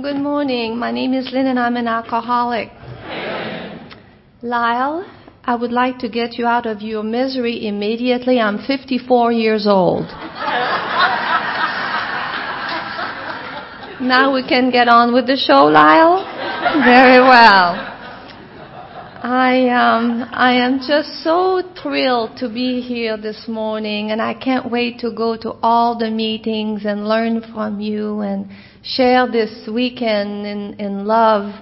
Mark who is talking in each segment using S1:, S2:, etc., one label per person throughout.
S1: Good morning. My name is Line and I'm an alcoholic. Lyle, I would like to get you out of your misery immediately. I'm 54 years old. now we can get on with the show, Lyle? Very well. I um I am just so thrilled to be here this morning and I can't wait to go to all the meetings and learn from you and share this weekend in, in love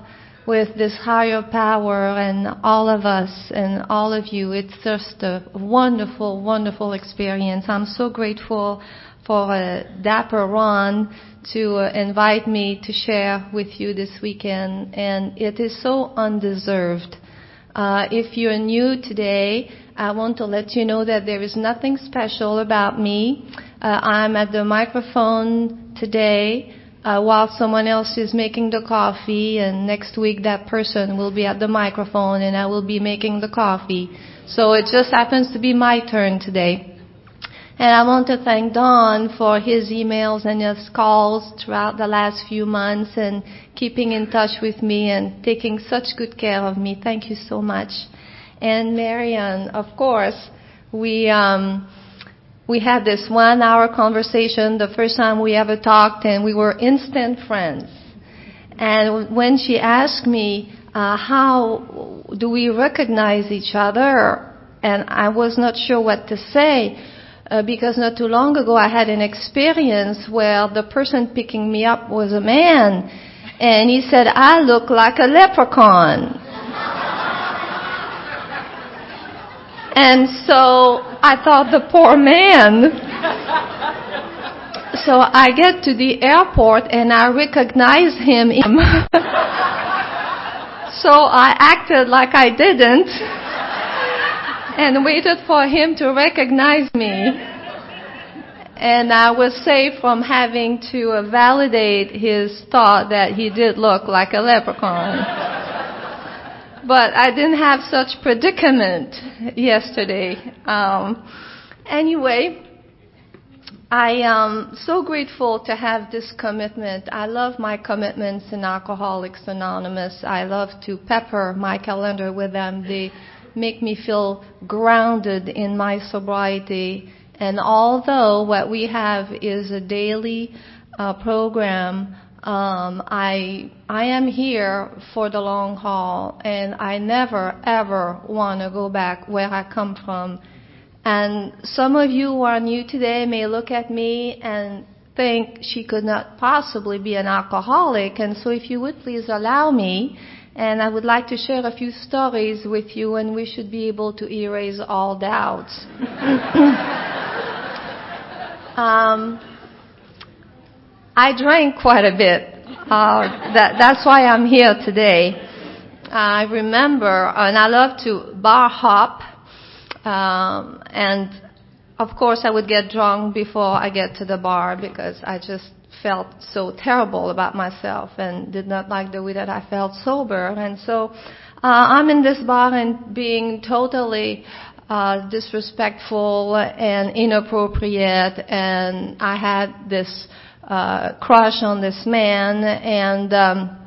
S1: with this higher power and all of us and all of you. It's just a wonderful, wonderful experience. I'm so grateful for uh, Dapper Ron to uh, invite me to share with you this weekend, and it is so undeserved. Uh, if you're new today, I want to let you know that there is nothing special about me. Uh, I'm at the microphone today uh, while someone else is making the coffee, and next week that person will be at the microphone and I will be making the coffee. So it just happens to be my turn today. And I want to thank Don for his emails and his calls throughout the last few months and keeping in touch with me and taking such good care of me. Thank you so much. And Marianne, of course, we, um, we had this one hour conversation the first time we ever talked and we were instant friends. And when she asked me, uh, how do we recognize each other? And I was not sure what to say uh, because not too long ago I had an experience where the person picking me up was a man and he said, I look like a leprechaun. And so I thought the poor man. So I get to the airport and I recognize him. so I acted like I didn't and waited for him to recognize me. And I was safe from having to validate his thought that he did look like a leprechaun but I didn't have such predicament yesterday. Um, anyway, I am so grateful to have this commitment. I love my commitments in Alcoholics Anonymous. I love to pepper my calendar with them. They make me feel grounded in my sobriety. And although what we have is a daily uh, program, um, I I am here for the long haul, and I never ever want to go back where I come from. And some of you who are new today may look at me and think she could not possibly be an alcoholic. And so, if you would please allow me, and I would like to share a few stories with you, and we should be able to erase all doubts. um, I drank quite a bit. Uh, that, that's why I'm here today. I remember, and I love to bar hop, um, and of course I would get drunk before I get to the bar because I just felt so terrible about myself and did not like the way that I felt sober. And so uh, I'm in this bar and being totally uh, disrespectful and inappropriate, and I had this uh, crush on this man, and um,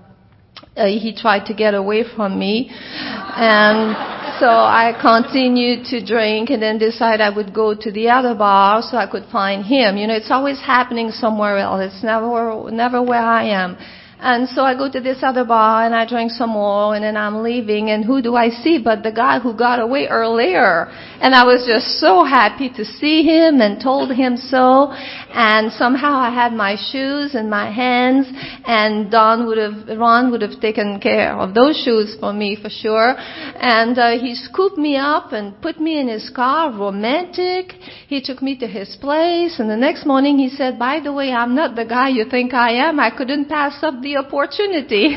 S1: uh, he tried to get away from me. And so I continued to drink and then decided I would go to the other bar so I could find him. You know, it's always happening somewhere else. It's never, never where I am. And so I go to this other bar and I drink some more and then I'm leaving and who do I see but the guy who got away earlier. And I was just so happy to see him and told him so. And somehow I had my shoes in my hands and Don would have, Ron would have taken care of those shoes for me for sure. And uh, he scooped me up and put me in his car, romantic. He took me to his place and the next morning he said, by the way, I'm not the guy you think I am. I couldn't pass up the the opportunity.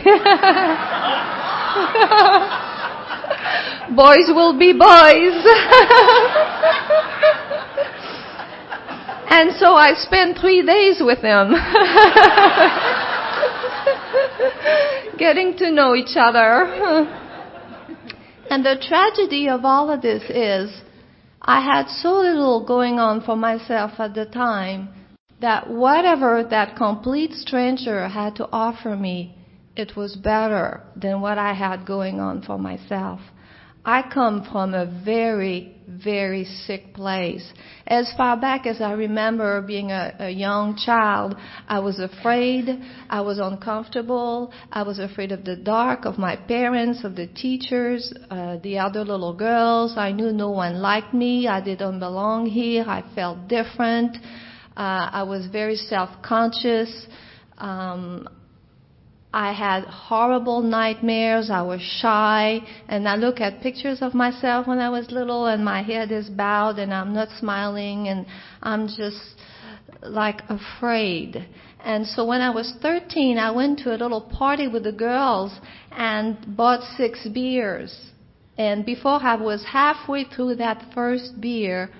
S1: boys will be boys. and so I spent three days with them. Getting to know each other. and the tragedy of all of this is I had so little going on for myself at the time that whatever that complete stranger had to offer me, it was better than what I had going on for myself. I come from a very, very sick place. As far back as I remember being a, a, young child, I was afraid, I was uncomfortable, I was afraid of the dark, of my parents, of the teachers, uh, the other little girls. I knew no one liked me, I didn't belong here, I felt different. Uh, I was very self-conscious. Um, I had horrible nightmares. I was shy. And I look at pictures of myself when I was little and my head is bowed and I'm not smiling and I'm just like afraid. And so when I was 13, I went to a little party with the girls and bought six beers. And before I was halfway through that first beer,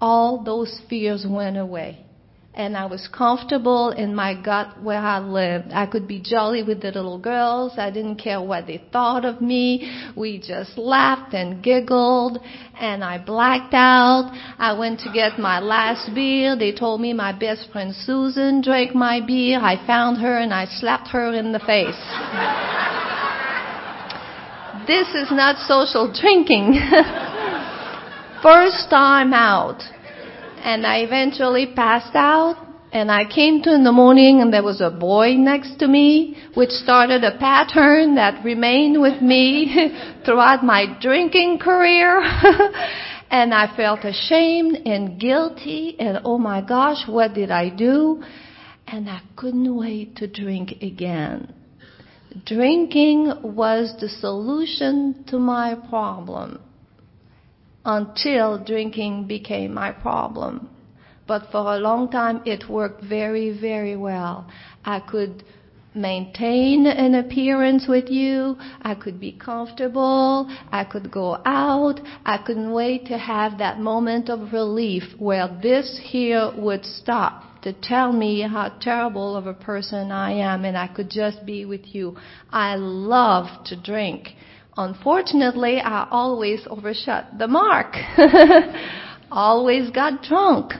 S1: all those fears went away and I was comfortable in my gut where I lived. I could be jolly with the little girls. I didn't care what they thought of me. We just laughed and giggled and I blacked out. I went to get my last beer. They told me my best friend Susan drank my beer. I found her and I slapped her in the face. this is not social drinking. First time out and I eventually passed out. And I came to in the morning and there was a boy next to me, which started a pattern that remained with me throughout my drinking career. and I felt ashamed and guilty and oh my gosh, what did I do? And I couldn't wait to drink again. Drinking was the solution to my problem until drinking became my problem. But for a long time, it worked very, very well. I could maintain an appearance with you. I could be comfortable. I could go out. I couldn't wait to have that moment of relief where this here would stop to tell me how terrible of a person I am and I could just be with you. I love to drink. Unfortunately, I always overshot the mark. always got drunk.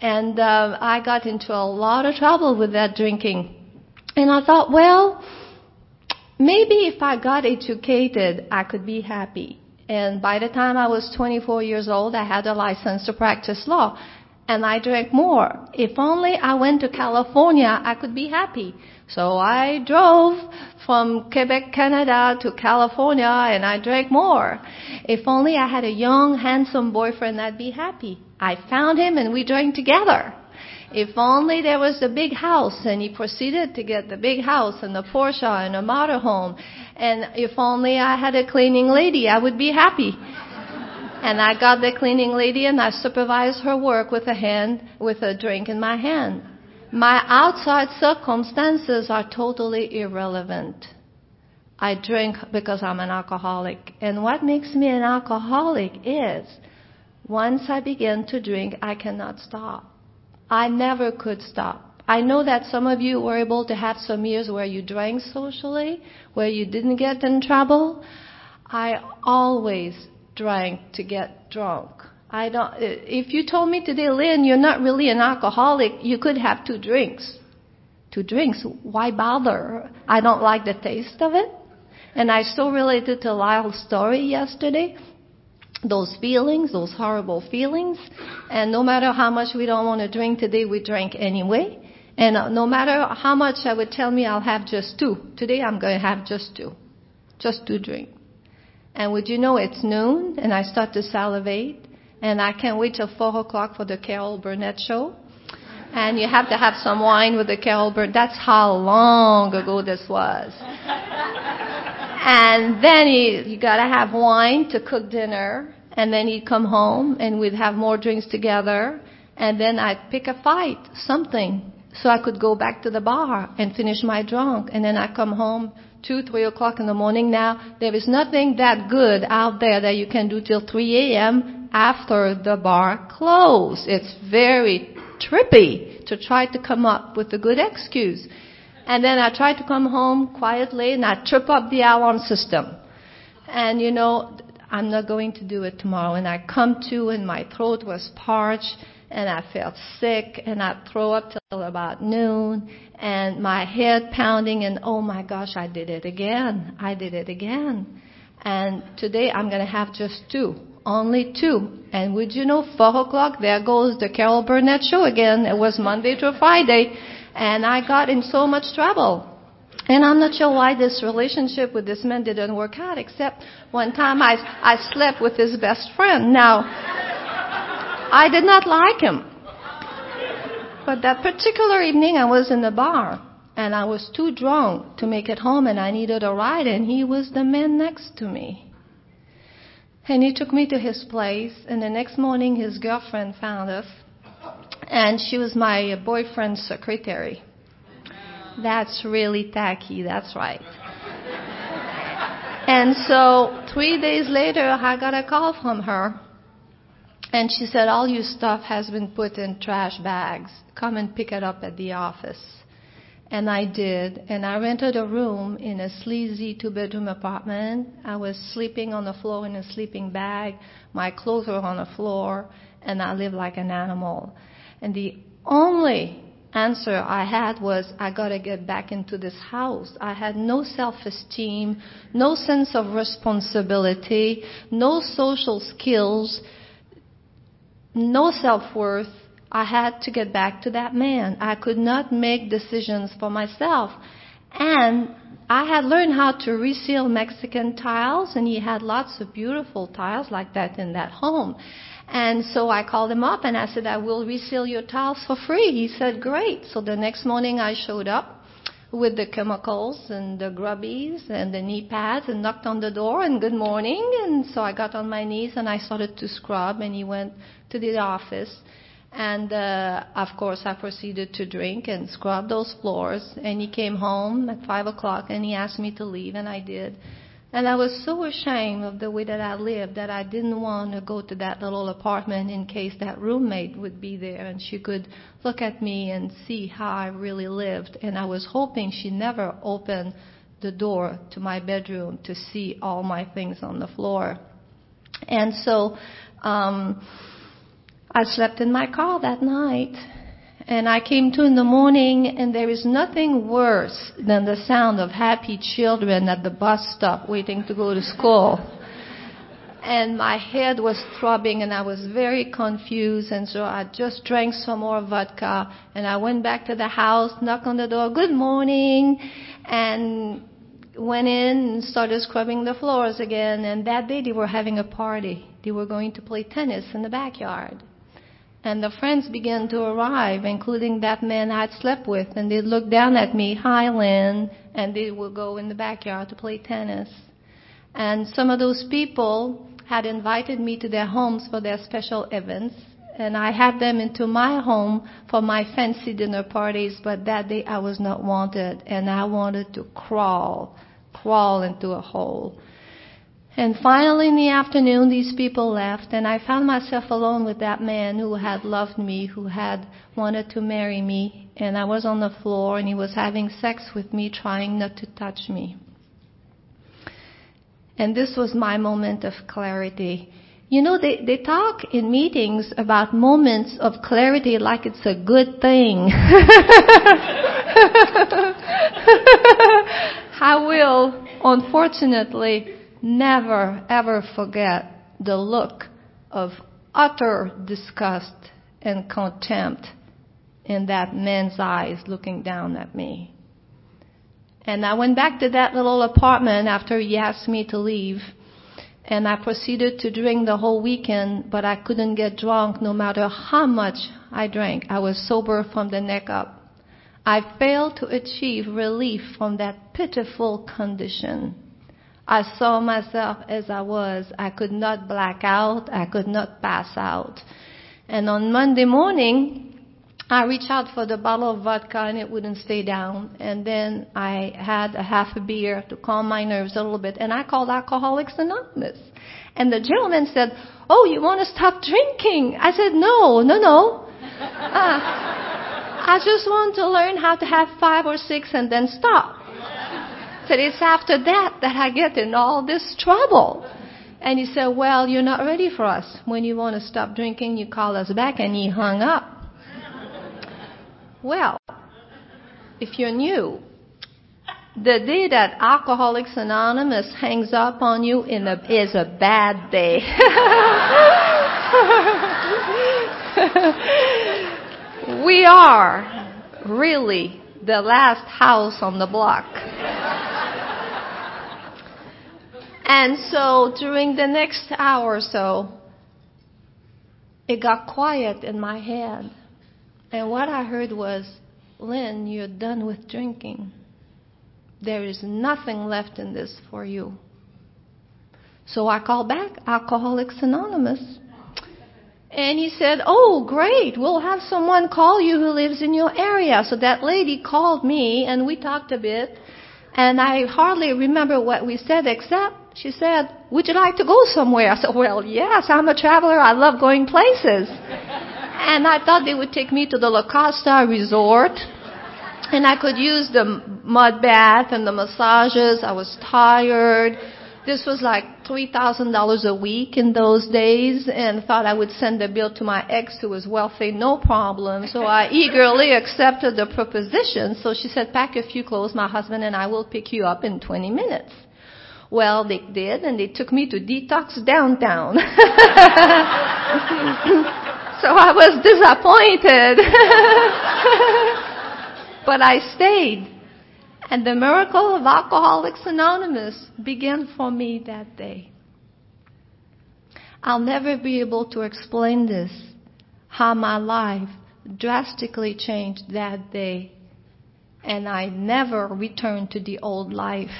S1: And uh, I got into a lot of trouble with that drinking. And I thought, well, maybe if I got educated, I could be happy. And by the time I was 24 years old, I had a license to practice law. And I drank more. If only I went to California, I could be happy. So I drove from Quebec, Canada to California and I drank more. If only I had a young, handsome boyfriend, I'd be happy. I found him and we drank together. If only there was a big house and he proceeded to get the big house and the Porsche and a motorhome. And if only I had a cleaning lady, I would be happy. And I got the cleaning lady and I supervised her work with a hand, with a drink in my hand. My outside circumstances are totally irrelevant. I drink because I'm an alcoholic. And what makes me an alcoholic is once I begin to drink, I cannot stop. I never could stop. I know that some of you were able to have some years where you drank socially, where you didn't get in trouble. I always drank to get drunk. I don't, if you told me today, Line, you're not really an alcoholic, you could have two drinks. Two drinks, why bother? I don't like the taste of it. And I still related to Lyle's story yesterday. Those feelings, those horrible feelings. And no matter how much we don't want to drink today, we drink anyway. And uh, no matter how much I would tell me I'll have just two. Today I'm going to have just two. Just two drinks. And would you know it's noon and I start to salivate and I can't wait till four o'clock for the Carol Burnett show. And you have to have some wine with the Carol Burnett. That's how long ago this was. and then you, you gotta have wine to cook dinner. And then he'd come home and we'd have more drinks together. And then I'd pick a fight, something, so I could go back to the bar and finish my drunk. And then I'd come home two, three o'clock in the morning now. There is nothing that good out there that you can do till 3 a.m after the bar closed. It's very trippy to try to come up with a good excuse. And then I try to come home quietly and I trip up the alarm system. And you know, I'm not going to do it tomorrow. And I come to and my throat was parched and I felt sick and I'd throw up till about noon and my head pounding and oh my gosh, I did it again. I did it again. And today I'm going to have just two. Only two. And would you know, four o'clock, there goes the Carol Burnett show again. It was Monday to Friday. And I got in so much trouble. And I'm not sure why this relationship with this man didn't work out, except one time I, I slept with his best friend. Now, I did not like him. But that particular evening I was in the bar and I was too drunk to make it home and I needed a ride and he was the man next to me. And he took me to his place and the next morning his girlfriend found us and she was my boyfriend's secretary. That's really tacky, that's right. And so three days later I got a call from her and she said, all your stuff has been put in trash bags. Come and pick it up at the office. And I did. And I rented a room in a sleazy two bedroom apartment. I was sleeping on the floor in a sleeping bag. My clothes were on the floor. And I lived like an animal. And the only answer I had was, I gotta get back into this house. I had no self-esteem, no sense of responsibility, no social skills, no self-worth. I had to get back to that man. I could not make decisions for myself. And I had learned how to reseal Mexican tiles, and he had lots of beautiful tiles like that in that home. And so I called him up and I said, I will reseal your tiles for free. He said, great. So the next morning I showed up with the chemicals and the grubbies and the knee pads and knocked on the door and good morning. And so I got on my knees and I started to scrub and he went to the office and uh, of course, I proceeded to drink and scrub those floors. And he came home at five o'clock and he asked me to leave, and I did. And I was so ashamed of the way that I lived that I didn't want to go to that little apartment in case that roommate would be there and she could look at me and see how I really lived. And I was hoping she never opened the door to my bedroom to see all my things on the floor. And so, um, I slept in my car that night. And I came to in the morning, and there is nothing worse than the sound of happy children at the bus stop waiting to go to school. And my head was throbbing, and I was very confused. And so I just drank some more vodka, and I went back to the house, knocked on the door, good morning, and went in and started scrubbing the floors again. And that day they were having a party. They were going to play tennis in the backyard. And the friends began to arrive, including that man I'd slept with, and they'd look down at me, hi Line, and they would go in the backyard to play tennis. And some of those people had invited me to their homes for their special events, and I had them into my home for my fancy dinner parties, but that day I was not wanted, and I wanted to crawl, crawl into a hole. And finally, in the afternoon, these people left, and I found myself alone with that man who had loved me, who had wanted to marry me. And I was on the floor, and he was having sex with me, trying not to touch me. And this was my moment of clarity. You know, they, they talk in meetings about moments of clarity like it's a good thing. I will, unfortunately, never ever forget the look of utter disgust and contempt in that man's eyes looking down at me. And I went back to that little apartment after he asked me to leave. And I proceeded to drink the whole weekend, but I couldn't get drunk no matter how much I drank. I was sober from the neck up. I failed to achieve relief from that pitiful condition. I saw myself as I was. I could not black out. I could not pass out. And on Monday morning, I reached out for the bottle of vodka and it wouldn't stay down. And then I had a half a beer to calm my nerves a little bit. And I called Alcoholics Anonymous. And the gentleman said, Oh, you want to stop drinking? I said, No, no, no. Uh, I just want to learn how to have five or six and then stop. Said it's after that that I get in all this trouble. And he said, Well, you're not ready for us. When you want to stop drinking, you call us back. And he hung up. well, if you're new, the day that Alcoholics Anonymous hangs up on you a, is a bad day. we are really the last house on the block. And so during the next hour or so, it got quiet in my head. And what I heard was, Line, you're done with drinking. There is nothing left in this for you. So I called back Alcoholics Anonymous. And he said, Oh, great. We'll have someone call you who lives in your area. So that lady called me and we talked a bit. And I hardly remember what we said except she said, Would you like to go somewhere? I said, Well, yes, I'm a traveler. I love going places. and I thought they would take me to the La Costa resort. And I could use the mud bath and the massages. I was tired. This was like $3,000 a week in those days and thought I would send the bill to my ex who was wealthy, no problem. So I eagerly accepted the proposition. So she said, pack a few clothes, my husband and I will pick you up in 20 minutes. Well, they did, and they took me to detox downtown. so I was disappointed. but I stayed. And the miracle of Alcoholics Anonymous began for me that day. I'll never be able to explain this, how my life drastically changed that day. And I never returned to the old life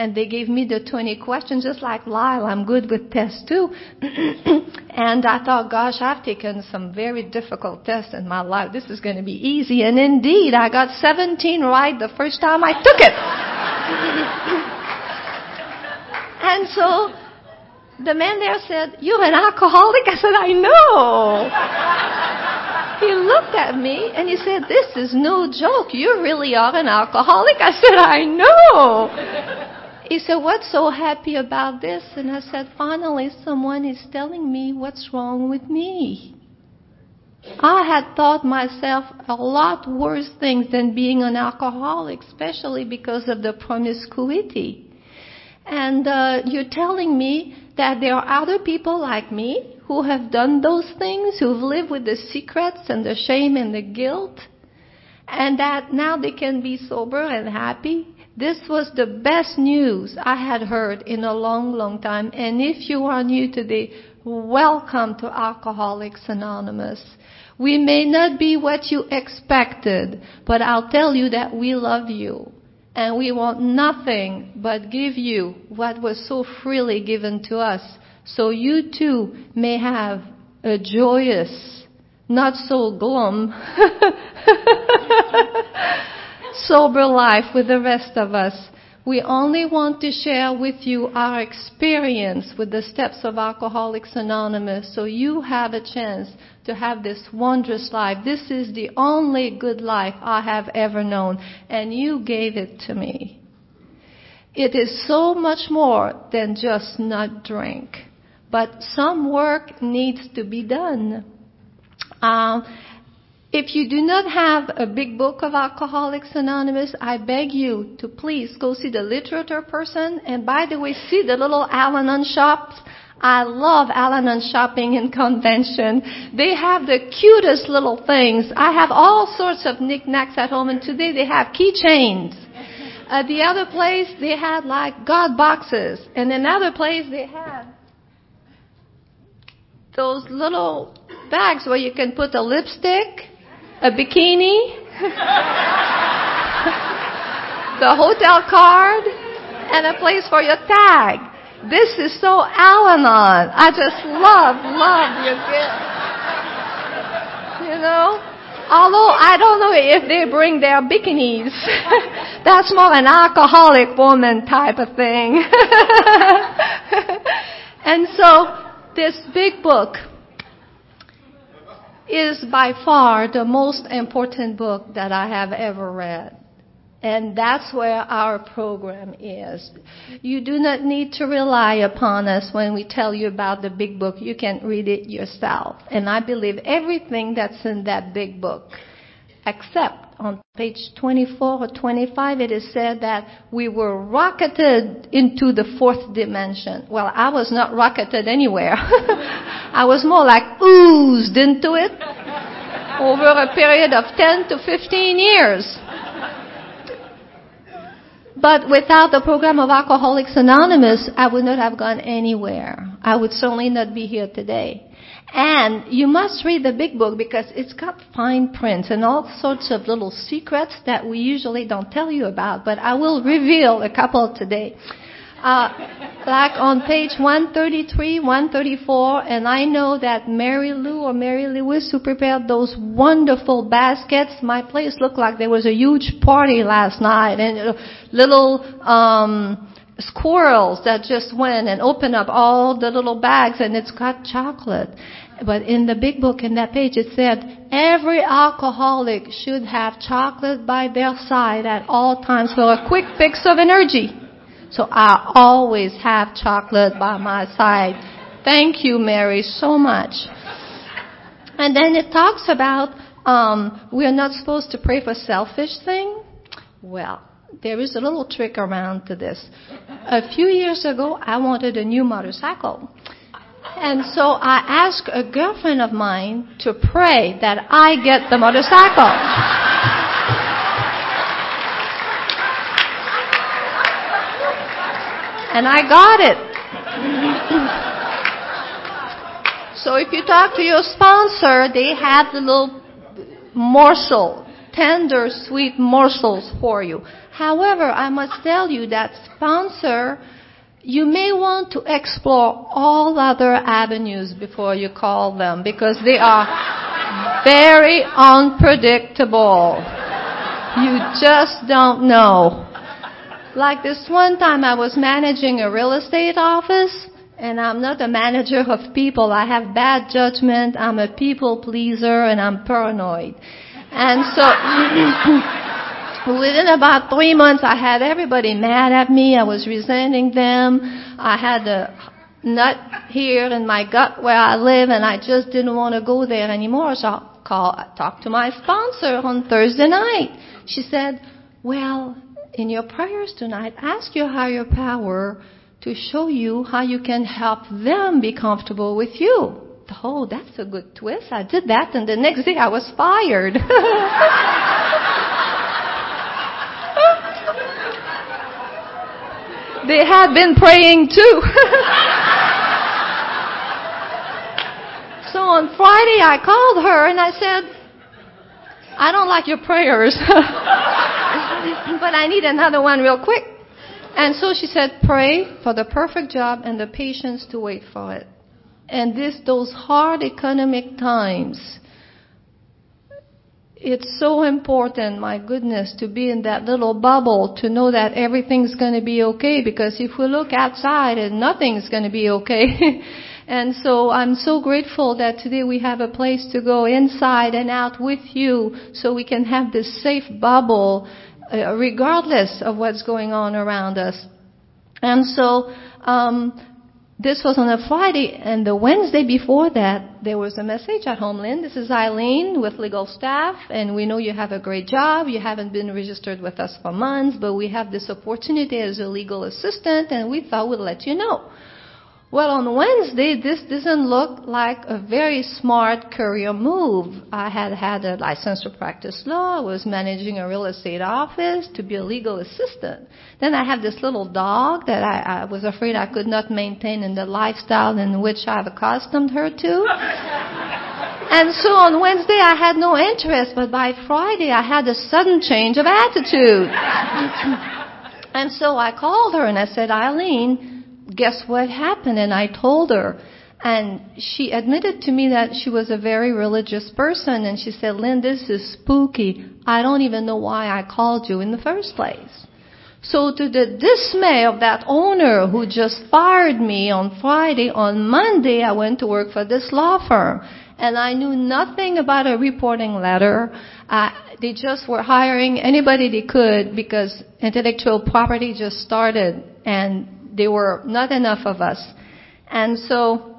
S1: and they gave me the 20 questions just like Lyle. I'm good with tests too. and I thought, gosh, I've taken some very difficult tests in my life. This is going to be easy. And indeed, I got 17 right the first time I took it. and so the man there said, You're an alcoholic? I said, I know. he looked at me and he said, This is no joke. You really are an alcoholic? I said, I know. He said, What's so happy about this? And I said, Finally, someone is telling me what's wrong with me. I had thought myself a lot worse things than being an alcoholic, especially because of the promiscuity. And uh, you're telling me that there are other people like me who have done those things, who've lived with the secrets and the shame and the guilt, and that now they can be sober and happy. This was the best news I had heard in a long, long time. And if you are new today, welcome to Alcoholics Anonymous. We may not be what you expected, but I'll tell you that we love you. And we want nothing but give you what was so freely given to us. So you too may have a joyous, not so glum, sober life with the rest of us. We only want to share with you our experience with the steps of Alcoholics Anonymous so you have a chance to have this wondrous life. This is the only good life I have ever known, and you gave it to me. It is so much more than just not drink, but some work needs to be done. Um, if you do not have a big book of Alcoholics Anonymous, I beg you to please go see the literature person. And by the way, see the little Al-Anon shops. I love Al-Anon shopping and convention. They have the cutest little things. I have all sorts of knickknacks at home, and today they have keychains. At the other place, they had like God boxes, and another place they had those little bags where you can put a lipstick a bikini, the hotel card, and a place for your tag. This is so Al-Anon. I just love, love your gift. You know? Although I don't know if they bring their bikinis. That's more an alcoholic woman type of thing. and so, this big book is by far the most important book that I have ever read. And that's where our program is. You do not need to rely upon us when we tell you about the big book. You can read it yourself. And I believe everything that's in that big book, except on page 24 or 25, it is said that we were rocketed into the fourth dimension. Well, I was not rocketed anywhere. I was more like oozed into it over a period of 10 to 15 years. But without the program of Alcoholics Anonymous, I would not have gone anywhere. I would certainly not be here today. And you must read the big book because it's got fine print and all sorts of little secrets that we usually don't tell you about, but I will reveal a couple today. Uh, like on page 133, 134, and I know that Mary Lou or Mary Lewis who prepared those wonderful baskets, my place looked like there was a huge party last night and uh, little, um, squirrels that just went and opened up all the little bags and it's got chocolate. But in the big book in that page it said every alcoholic should have chocolate by their side at all times for a quick fix of energy. So I always have chocolate by my side. Thank you, Mary, so much. And then it talks about um, we are not supposed to pray for selfish thing. Well, there is a little trick around to this. A few years ago, I wanted a new motorcycle. And so I asked a girlfriend of mine to pray that I get the motorcycle. and I got it. so if you talk to your sponsor, they have the little morsel, tender, sweet morsels for you. However, I must tell you that sponsor, you may want to explore all other avenues before you call them because they are very unpredictable. You just don't know. Like this one time I was managing a real estate office and I'm not a manager of people. I have bad judgment. I'm a people pleaser and I'm paranoid. And so within about three months I had everybody mad at me. I was resenting them. I had a nut here in my gut where I live and I just didn't want to go there anymore. So I call, I talked to my sponsor on Thursday night. She said, well, in your prayers tonight, ask your higher power to show you how you can help them be comfortable with you. Oh, that's a good twist. I did that, and the next day I was fired. they had been praying too. so on Friday I called her and I said, I don't like your prayers. but I need another one real quick. And so she said, pray for the perfect job and the patience to wait for it. And this, those hard economic times, it's so important, my goodness, to be in that little bubble, to know that everything's going to be okay, because if we look outside and nothing's going to be okay, And so I'm so grateful that today we have a place to go inside and out with you so we can have this safe bubble uh, regardless of what's going on around us. And so, um, this was on a Friday, and the Wednesday before that, there was a message at Homeland. This is Eileen with legal staff, and we know you have a great job. You haven't been registered with us for months, but we have this opportunity as a legal assistant, and we thought we'd let you know. Well, on Wednesday, this doesn't look like a very smart career move. I had had a license to practice law. I was managing a real estate office to be a legal assistant. Then I have this little dog that I, I was afraid I could not maintain in the lifestyle in which I've accustomed her to. and so on Wednesday, I had no interest, but by Friday, I had a sudden change of attitude. and so I called her and I said, Eileen, guess what happened? And I told her. And she admitted to me that she was a very religious person. And she said, Line, this is spooky. I don't even know why I called you in the first place. So to the dismay of that owner who just fired me on Friday, on Monday I went to work for this law firm. And I knew nothing about a reporting letter. Uh, they just were hiring anybody they could because intellectual property just started and there were not enough of us. And so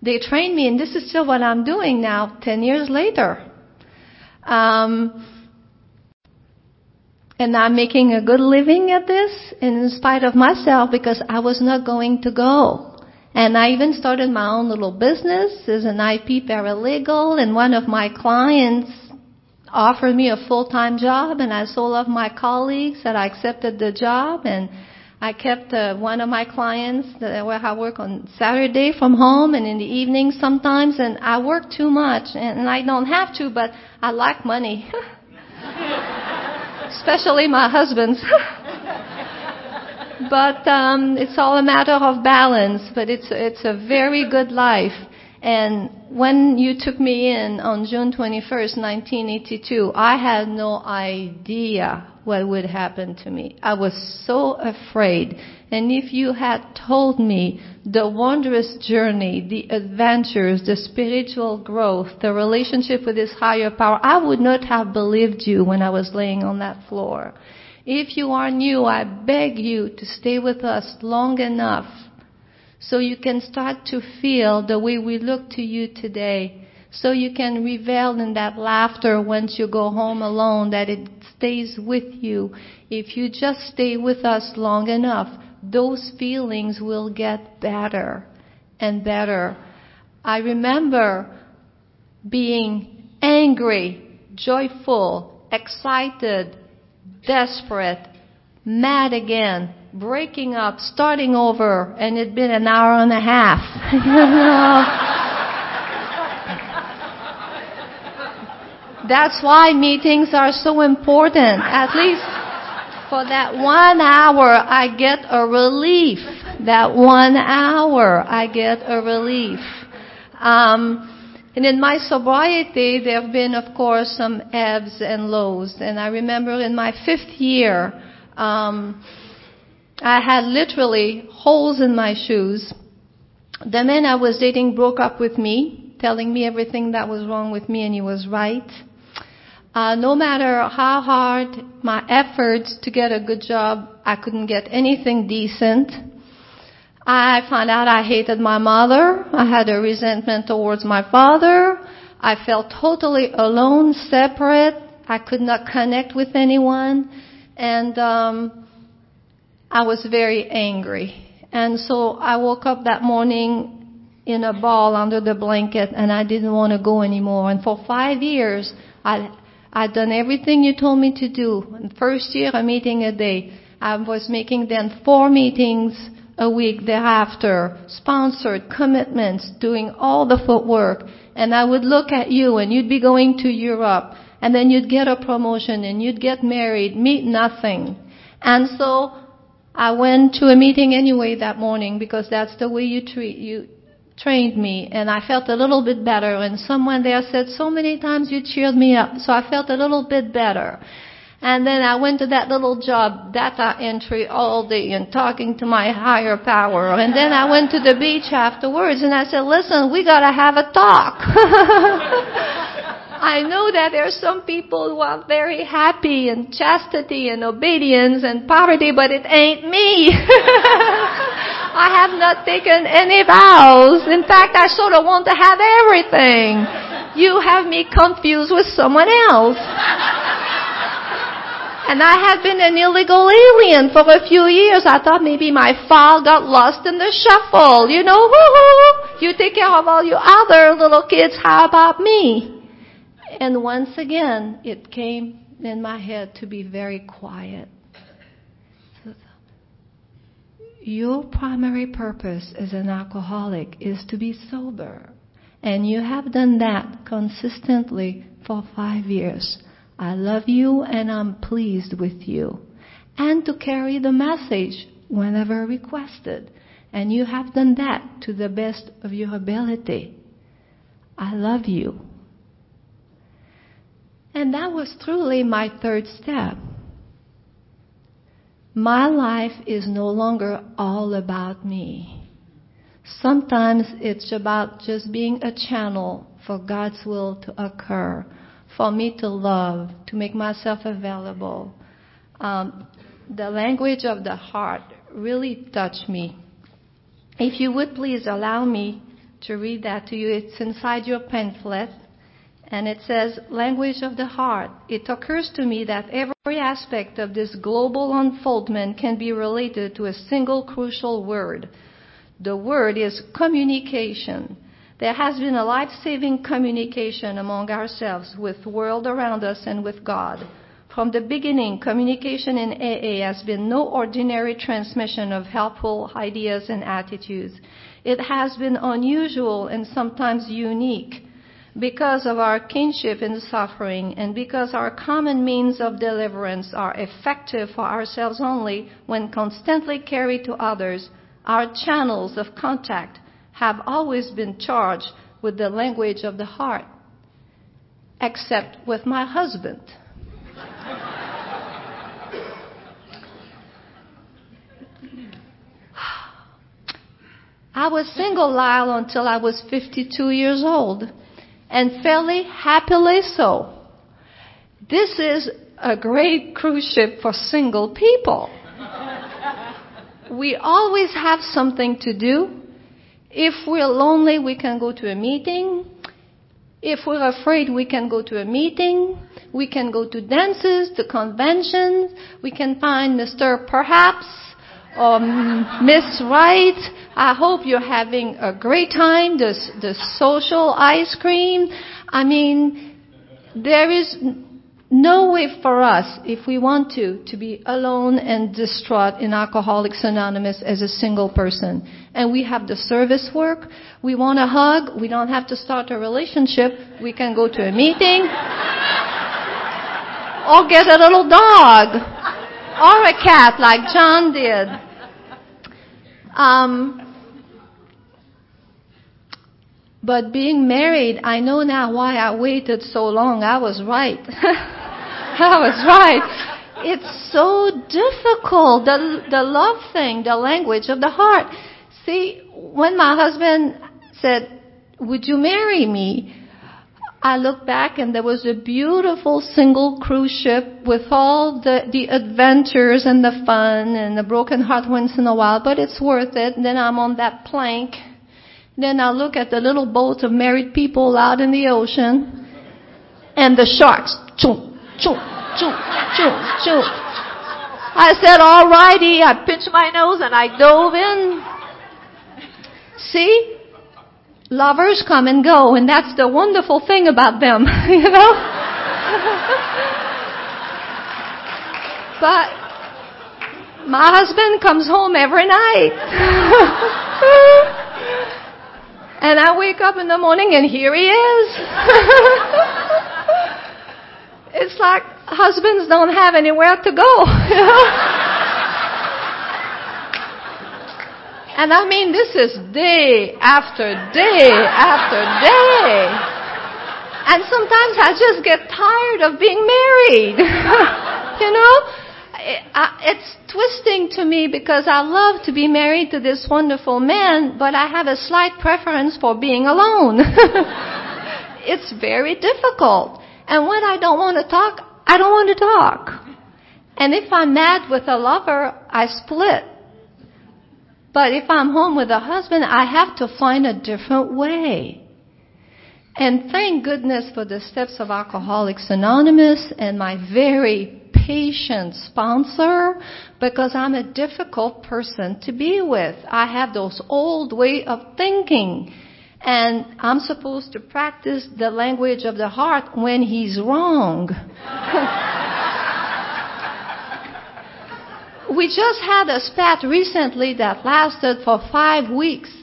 S1: they trained me, and this is still what I'm doing now, 10 years later. Um, and I'm making a good living at this in spite of myself because I was not going to go. And I even started my own little business as an IP paralegal and one of my clients offered me a full-time job and I told of my colleagues that I accepted the job and I kept uh, one of my clients that where I work on Saturday from home and in the evening sometimes and I work too much and I don't have to but I like money. Especially my husband's. but um, it's all a matter of balance. But it's it's a very good life. And when you took me in on June 21st, 1982, I had no idea what would happen to me. I was so afraid. And if you had told me the wondrous journey, the adventures, the spiritual growth, the relationship with this higher power, I would not have believed you when I was laying on that floor. If you are new, I beg you to stay with us long enough so you can start to feel the way we look to you today. So you can revel in that laughter once you go home alone, that it stays with you. If you just stay with us long enough, those feelings will get better and better. I remember being angry, joyful, excited, desperate, mad again, breaking up, starting over, and it'd been an hour and a half. you know? That's why meetings are so important. At least for that one hour, I get a relief. That one hour, I get a relief. Um, and in my sobriety, there have been, of course, some ebbs and lows. And I remember in my fifth year, um, I had literally holes in my shoes. The man I was dating broke up with me, telling me everything that was wrong with me, and he was right. Uh, no matter how hard my efforts to get a good job, I couldn't get anything decent. I found out I hated my mother. I had a resentment towards my father. I felt totally alone, separate. I could not connect with anyone. And um, I was very angry. And so I woke up that morning in a ball under the blanket and I didn't want to go anymore. And for five years, I I'd done everything you told me to do. First year, a meeting a day. I was making then four meetings a week thereafter, sponsored commitments, doing all the footwork. And I would look at you and you'd be going to Europe and then you'd get a promotion and you'd get married, meet nothing. And so I went to a meeting anyway that morning because that's the way you treat you trained me and I felt a little bit better. And someone there said so many times you cheered me up so I felt a little bit better. And then I went to that little job data entry all day and talking to my higher power. And then I went to the beach afterwards and I said listen we got to have a talk I know that there are some people who are very happy in chastity and obedience and poverty, but it ain't me. I have not taken any vows. In fact, I sort of want to have everything. You have me confused with someone else. And I had been an illegal alien for a few years. I thought maybe my file got lost in the shuffle. You know, woo-hoo. You take care of all you other little kids. How about me? And once again, it came in my head to be very quiet. Your primary purpose as an alcoholic is to be sober. And you have done that consistently for five years. I love you and I'm pleased with you. And to carry the message whenever requested. And you have done that to the best of your ability. I love you. And that was truly my third step. My life is no longer all about me. Sometimes it's about just being a channel for God's will to occur, for me to love, to make myself available. Um, the language of the heart really touched me. If you would please allow me to read that to you, it's inside your pamphlet. And it says, language of the heart. It occurs to me that every aspect of this global unfoldment can be related to a single crucial word. The word is communication. There has been a life-saving communication among ourselves with the world around us and with God. From the beginning, communication in AA has been no ordinary transmission of helpful ideas and attitudes. It has been unusual and sometimes unique because of our kinship in suffering and because our common means of deliverance are effective for ourselves only when constantly carried to others, our channels of contact have always been charged with the language of the heart, except with my husband. I was single, Lyle, until I was 52 years old, and fairly happily so. This is a great cruise ship for single people. we always have something to do, if we're lonely, we can go to a meeting. If we're afraid, we can go to a meeting. We can go to dances, to conventions. We can find Mr. Perhaps or Miss Right. I hope you're having a great time. The, the social ice cream. I mean, there is no way for us, if we want to, to be alone and distraught in Alcoholics Anonymous as a single person. And we have the service work. We want a hug. We don't have to start a relationship. We can go to a meeting. or get a little dog. Or a cat like John did. Um, but being married, I know now why I waited so long. I was right. I was right. It's so difficult. The, the love thing, the language of the heart. See, when my husband said, would you marry me? I looked back and there was a beautiful single cruise ship with all the, the adventures and the fun and the broken heart once in a while, but it's worth it. And then I'm on that plank. Then I look at the little boats of married people out in the ocean and the sharks. Choom, choo, choo, choo, choo. I said, all righty. I pinched my nose and I dove in. See? Lovers come and go and that's the wonderful thing about them, you know? but my husband comes home every night. and I wake up in the morning and here he is. It's like husbands don't have anywhere to go. and I mean, this is day after day after day. And sometimes I just get tired of being married. you know? It's twisting to me because I love to be married to this wonderful man, but I have a slight preference for being alone. it's very difficult. And when I don't want to talk, I don't want to talk. And if I'm mad with a lover, I split. But if I'm home with a husband, I have to find a different way. And thank goodness for the steps of Alcoholics Anonymous and my very patient sponsor because I'm a difficult person to be with. I have those old way of thinking and I'm supposed to practice the language of the heart when he's wrong. we just had a spat recently that lasted for five weeks.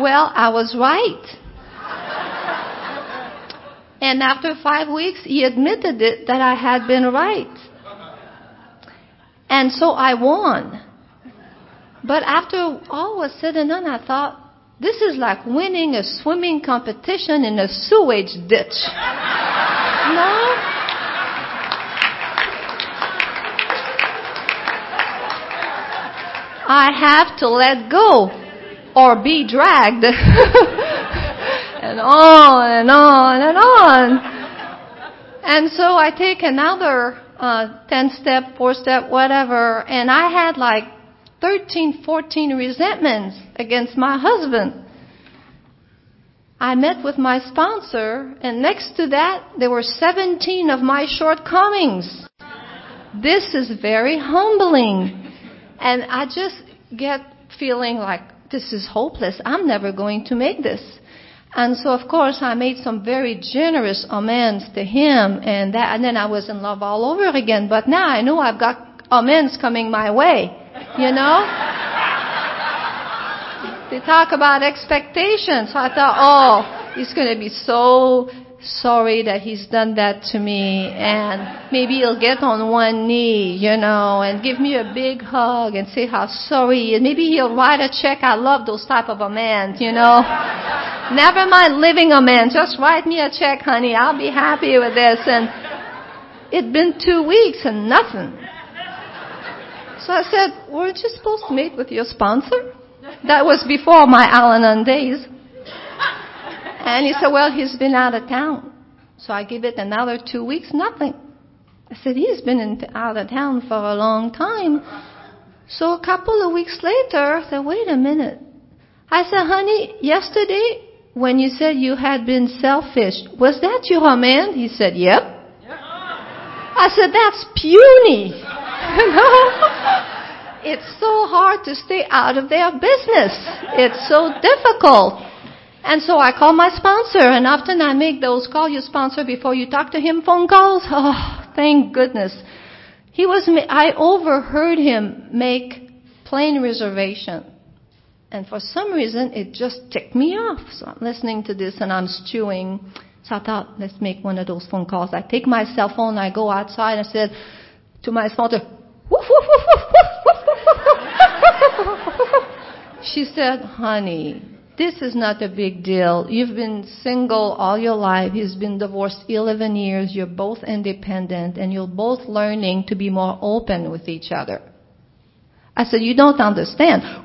S1: Well, I was right. And after five weeks, he admitted it that I had been right. And so I won. But after all was said and done, I thought, this is like winning a swimming competition in a sewage ditch. No? I have to let go or be dragged. and on and on and on. And so I take another uh, 10 step, 4 step, whatever, and I had like 13, 14 resentments against my husband. I met with my sponsor, and next to that, there were 17 of my shortcomings. This is very humbling. And I just get feeling like this is hopeless. I'm never going to make this. And so, of course, I made some very generous amends to him, and that, and then I was in love all over again. But now I know I've got amends coming my way. You know? they talk about expectations. So I thought, oh, he's going to be so sorry that he's done that to me and maybe he'll get on one knee, you know, and give me a big hug and say how sorry is. Maybe he'll write a check. I love those type of amends, you know. Never mind living a man. Just write me a check, honey. I'll be happy with this. And it'd been two weeks and nothing. So I said, weren't you supposed to meet with your sponsor? That was before my Al-Anon days. And he said, well, he's been out of town. So I give it another two weeks, nothing. I said, he's been in, out of town for a long time. So a couple of weeks later, I said, wait a minute. I said, honey, yesterday when you said you had been selfish, was that your man? He said, yep. I said, that's puny. It's so hard to stay out of their business. It's so difficult. And so I call my sponsor, and often I make those call your sponsor before you talk to him phone calls. Oh, thank goodness. He was, I overheard him make plane reservation. And for some reason, it just ticked me off. So I'm listening to this and I'm stewing. So I thought, let's make one of those phone calls. I take my cell phone, I go outside, and I said to my sponsor, woof, woof, woof, woof, woof, woof, woof. She said, honey, this is not a big deal. You've been single all your life. He's been divorced 11 years. You're both independent and you're both learning to be more open with each other. I said, you don't understand.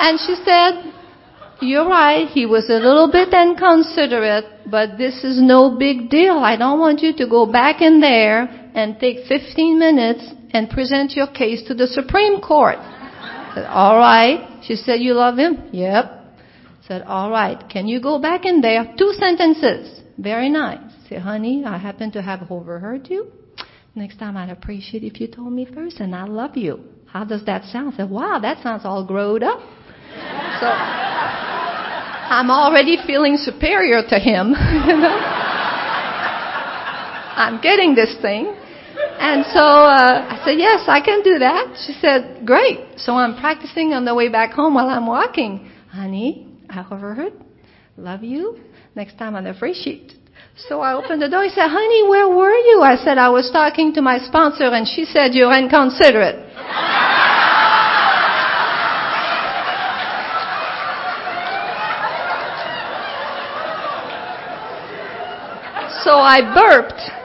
S1: and she said, you're right. He was a little bit inconsiderate, but this is no big deal. I don't want you to go back in there and take 15 minutes and present your case to the Supreme Court said, all right. She said, you love him? Yep. Said, all right. Can you go back in there? Two sentences. Very nice. Say, honey, I happen to have overheard you. Next time I'd appreciate if you told me first and I love you. How does that sound? I said, wow, that sounds all growed up. So I'm already feeling superior to him. you know? I'm getting this thing. And so uh, I said, yes, I can do that. She said, great. So I'm practicing on the way back home while I'm walking. Honey, I overheard. Love you. Next time on the free sheet. So I opened the door. He said, honey, where were you? I said, I was talking to my sponsor and she said, you're inconsiderate. so I burped.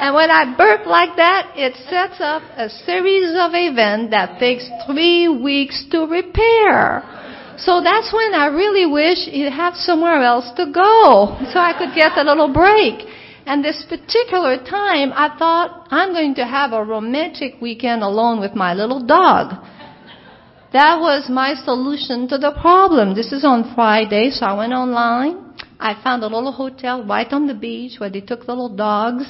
S1: And when I burp like that, it sets up a series of events that takes three weeks to repair. So that's when I really wish he'd have somewhere else to go so I could get a little break. And this particular time, I thought I'm going to have a romantic weekend alone with my little dog. That was my solution to the problem. This is on Friday, so I went online. I found a little hotel right on the beach where they took little dogs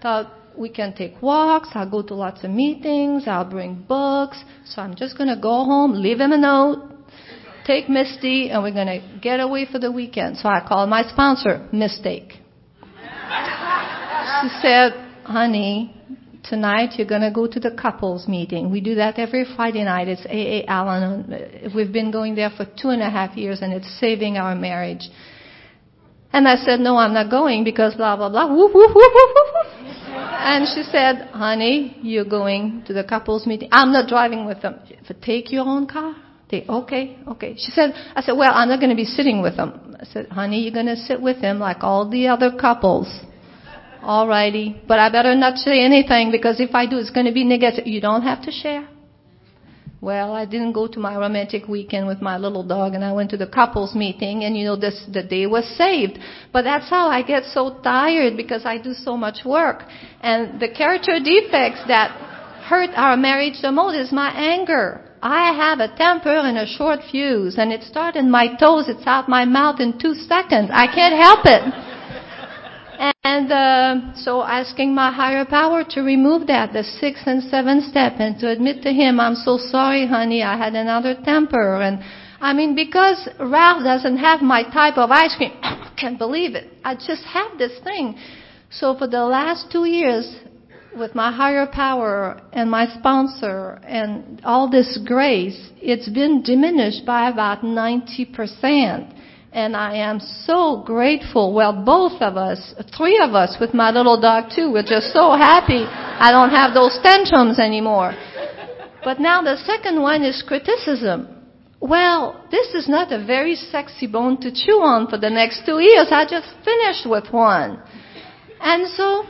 S1: thought we can take walks. I'll go to lots of meetings. I'll bring books. So I'm just going to go home, leave him a note, take Misty, and we're going to get away for the weekend. So I called my sponsor, Mistake. she said, honey, tonight you're going to go to the couples meeting. We do that every Friday night. It's AA Al-Anon. We've been going there for two and a half years and it's saving our marriage. And I said, no, I'm not going because blah, blah, blah. Whoop, whoop, whoop, whoop, whoop. And she said, honey, you're going to the couples meeting. I'm not driving with them. Said, take your own car. They, okay, okay. She said, I said, well, I'm not going to be sitting with them. I said, honey, you're going to sit with him like all the other couples. Alrighty. But I better not say anything because if I do, it's going to be negative. You don't have to share. Well, I didn't go to my romantic weekend with my little dog and I went to the couples meeting and you know this the day was saved. But that's how I get so tired because I do so much work. And the character defects that hurt our marriage the most is my anger. I have a temper and a short fuse and it starts in my toes, it's out my mouth in two seconds. I can't help it. And uh, so asking my higher power to remove that, the sixth and seventh step, and to admit to him, I'm so sorry, honey, I had another temper. And I mean, because Ralph doesn't have my type of ice cream, I can't believe it. I just have this thing. So for the last two years, with my higher power and my sponsor and all this grace, it's been diminished by about 90%. And I am so grateful. Well, both of us, three of us with my little dog too, we're just so happy I don't have those tantrums anymore. But now the second one is criticism. Well, this is not a very sexy bone to chew on for the next two years. I just finished with one. And so,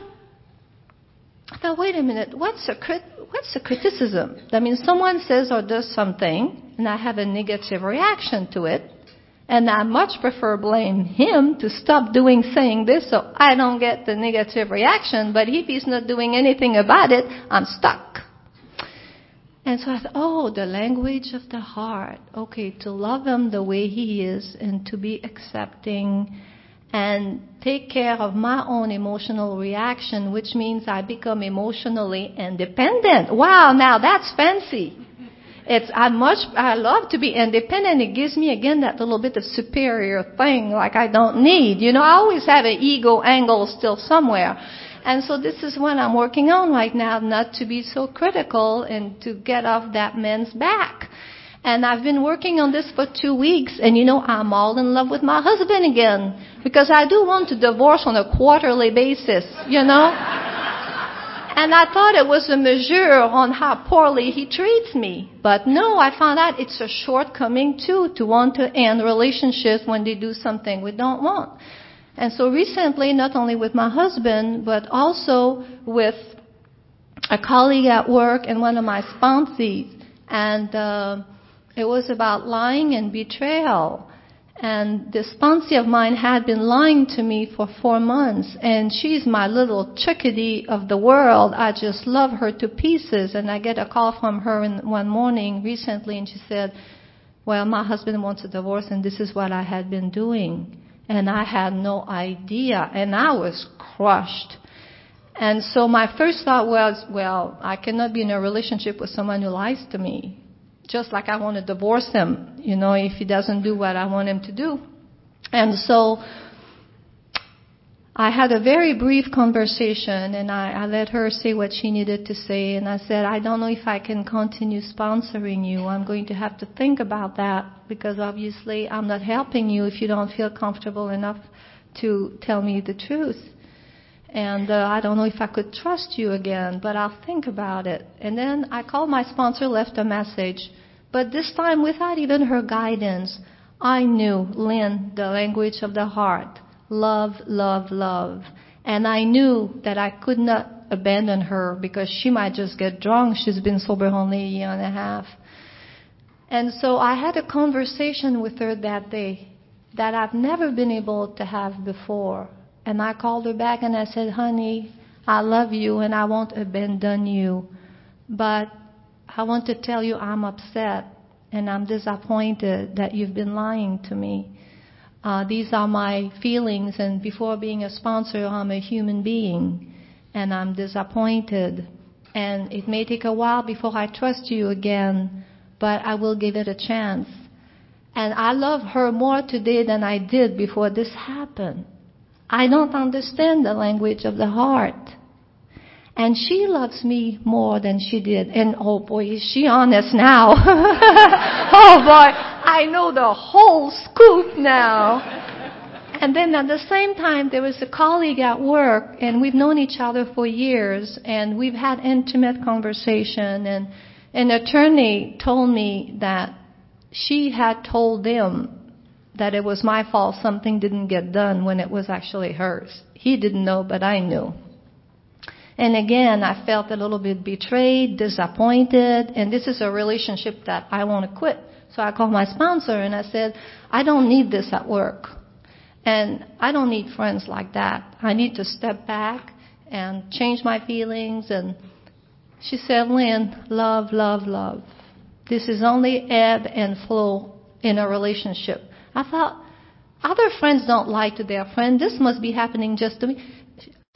S1: I thought, wait a minute, what's a, crit- what's a criticism? That means someone says or does something, and I have a negative reaction to it. And I much prefer blame him to stop doing saying this so I don't get the negative reaction, but if he's not doing anything about it, I'm stuck. And so I thought, oh, the language of the heart. Okay, to love him the way he is and to be accepting and take care of my own emotional reaction, which means I become emotionally independent. Wow, now that's fancy. It's I much I love to be independent. It gives me again that little bit of superior thing like I don't need. You know, I always have an ego angle still somewhere. And so this is what I'm working on right now, not to be so critical and to get off that man's back. And I've been working on this for two weeks, and you know, I'm all in love with my husband again. Because I do want to divorce on a quarterly basis, you know? And I thought it was a measure on how poorly he treats me. But no, I found out it's a shortcoming too to want to end relationships when they do something we don't want. And so recently, not only with my husband, but also with a colleague at work and one of my sponsees. And uh, it was about lying and betrayal. And this sponsee of mine had been lying to me for four months, and she's my little chickadee of the world. I just love her to pieces. And I get a call from her in, one morning recently, and she said, Well, my husband wants a divorce, and this is what I had been doing. And I had no idea, and I was crushed. And so my first thought was, Well, I cannot be in a relationship with someone who lies to me just like I want to divorce him, you know, if he doesn't do what I want him to do. And so I had a very brief conversation and I, I let her say what she needed to say and I said, I don't know if I can continue sponsoring you. I'm going to have to think about that because obviously I'm not helping you if you don't feel comfortable enough to tell me the truth. And uh, I don't know if I could trust you again, but I'll think about it. And then I called my sponsor, left a message. But this time, without even her guidance, I knew Line, the language of the heart. Love, love, love. And I knew that I could not abandon her because she might just get drunk. She's been sober only a year and a half. And so I had a conversation with her that day that I've never been able to have before. And I called her back and I said, honey, I love you and I won't abandon you. But I want to tell you I'm upset and I'm disappointed that you've been lying to me. Uh, these are my feelings, and before being a sponsor, I'm a human being, and I'm disappointed. And it may take a while before I trust you again, but I will give it a chance. And I love her more today than I did before this happened. I don't understand the language of the heart. And she loves me more than she did. And oh boy, is she honest now. oh boy, I know the whole scoop now. And then at the same time, there was a colleague at work, and we've known each other for years, and we've had intimate conversation. And an attorney told me that she had told them that it was my fault something didn't get done when it was actually hers. He didn't know, but I knew. And again, I felt a little bit betrayed, disappointed, and this is a relationship that I want to quit. So I called my sponsor and I said, I don't need this at work. And I don't need friends like that. I need to step back and change my feelings. And she said, Line, love, love, love. This is only ebb and flow in a relationship. I thought, other friends don't lie to their friend. This must be happening just to me.